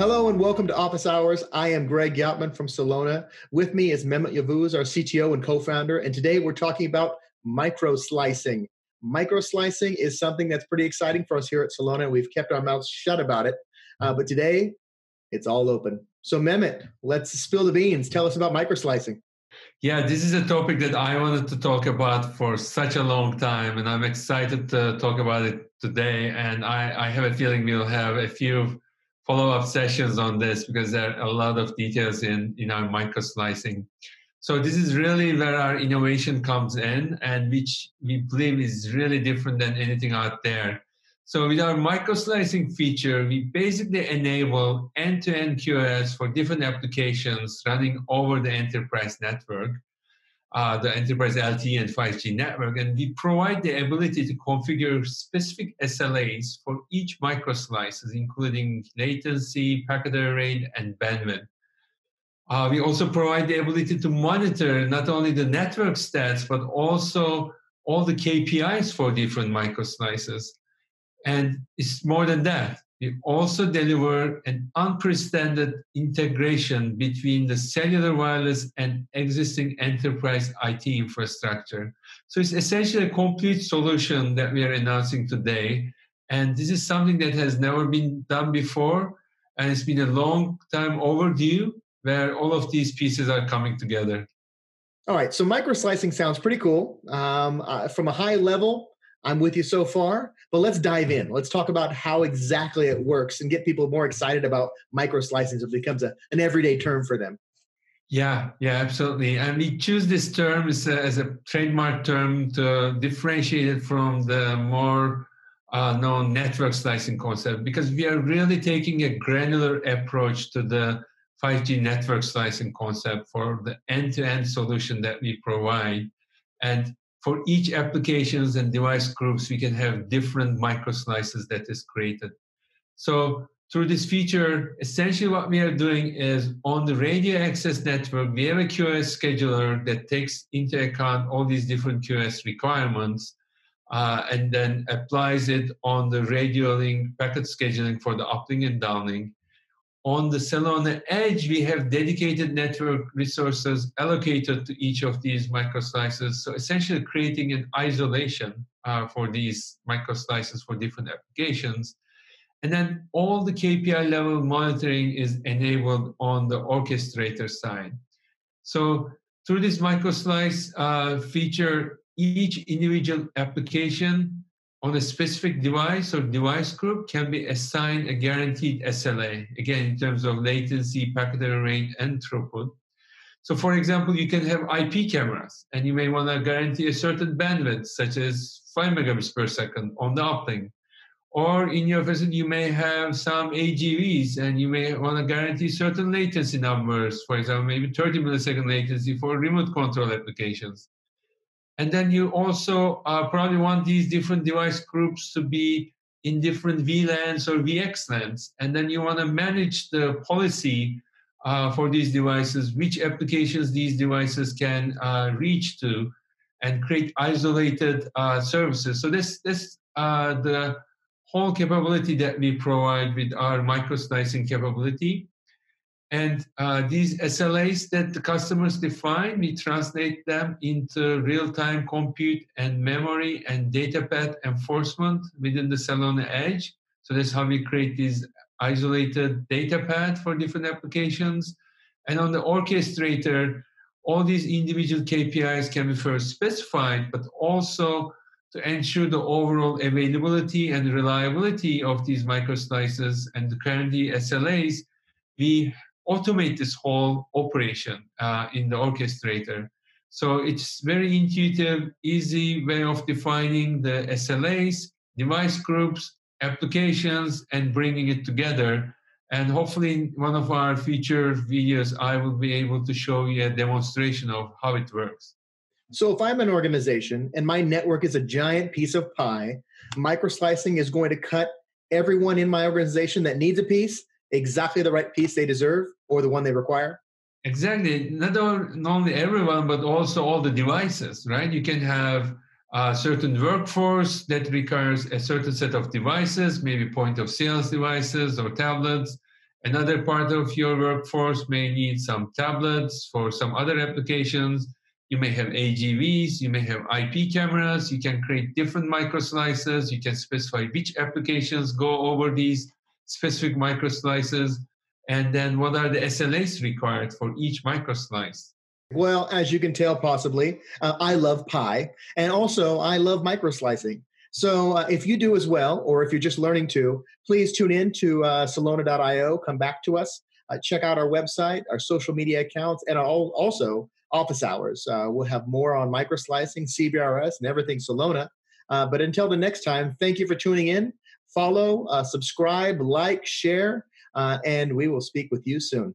Hello and welcome to Office Hours. I am Greg Yautman from Celona. With me is Mehmet Yavuz, our CTO and co-founder, and today we're talking about micro slicing. Micro slicing is something that's pretty exciting for us here at Celona. We've kept our mouths shut about it, uh, but today it's all open. So Mehmet, let's spill the beans. Tell us about micro slicing. Yeah, this is a topic that I wanted to talk about for such a long time, and I'm excited to talk about it today. And I, I have a feeling we'll have a few follow-up sessions on this because there are a lot of details in, in our micro slicing. So this is really where our innovation comes in, and which we believe is really different than anything out there. So with our micro slicing feature, we basically enable end-to-end QoS for different applications running over the enterprise network, uh, the enterprise LTE and 5G network, and we provide the ability to configure specific SLAs for each micro slices, including latency, packet rate, and bandwidth. Uh, we also provide the ability to monitor not only the network stats, but also all the KPIs for different micro slices. And it's more than that. We also deliver an unprecedented integration between the cellular wireless and existing enterprise IT infrastructure. So it's essentially a complete solution that we are announcing today. And this is something that has never been done before. And it's been a long time overdue where all of these pieces are coming together. All right, so micro slicing sounds pretty cool. Um, uh, from a high level, I'm with you so far, but let's dive in. Let's talk about how exactly it works and get people more excited about micro slicing so it becomes a, an everyday term for them. Yeah, yeah, absolutely. And we choose this term as a, as a trademark term to differentiate it from the more uh, known network slicing concept because we are really taking a granular approach to the 5G network slicing concept for the end-to-end solution that we provide. And for each applications and device groups, we can have different micro slices that is created. So through this feature, essentially what we are doing is on the radio access network, we have a QoS scheduler that takes into account all these different QoS requirements uh, and then applies it on the radio link packet scheduling for the uplink and downlink on the Celona edge, we have dedicated network resources allocated to each of these microslices. So essentially creating an isolation uh, for these microslices for different applications. And then all the KPI level monitoring is enabled on the orchestrator side. So through this microslice uh, feature, each individual application on a specific device or device group can be assigned a guaranteed SLA, again, in terms of latency, packet error rate, and throughput. So, for example, you can have IP cameras, and you may want to guarantee a certain bandwidth, such as 5 megabits per second on the uplink. Or in your facility, you may have some AGVs, and you may want to guarantee certain latency numbers, for example, maybe 30 millisecond latency for remote control applications. And then you also uh, probably want these different device groups to be in different VLANs or VXLANs. And then you want to manage the policy uh, for these devices, which applications these devices can uh, reach to, and create isolated uh, services. So this, this uh, the whole capability that we provide with our micro slicing capability. And uh, these SLAs that the customers define, we translate them into real-time compute and memory and data path enforcement within the Celona Edge. So that's how we create these isolated data path for different applications. And on the orchestrator, all these individual KPIs can be first specified, but also to ensure the overall availability and reliability of these microslices and the currently SLAs, we automate this whole operation uh, in the orchestrator. So it's very intuitive, easy way of defining the SLAs, device groups, applications, and bringing it together. And hopefully, in one of our future videos, I will be able to show you a demonstration of how it works. So, if I'm an organization and my network is a giant piece of pie, microslicing is going to cut everyone in my organization that needs a piece exactly the right piece they deserve or the one they require? Exactly. Not only everyone, but also all the devices, right? You can have a certain workforce that requires a certain set of devices, maybe point of sales devices or tablets. Another part of your workforce may need some tablets for some other applications. You may have AGVs, you may have IP cameras, you can create different microslices, you can specify which applications go over these specific microslices, and then what are the SLAs required for each microslice. Well, as you can tell, possibly, uh, I love pie, and also I love microslicing. So uh, if you do as well, or if you're just learning to, please tune in to uh. Come back to us. Uh, check out our website, our social media accounts, and all, also office hours. Uh, we'll have more on microslicing, CBRS, and everything Celona. Uh, but until the next time, thank you for tuning in. Follow, uh, subscribe, like, share, and we will speak with you soon.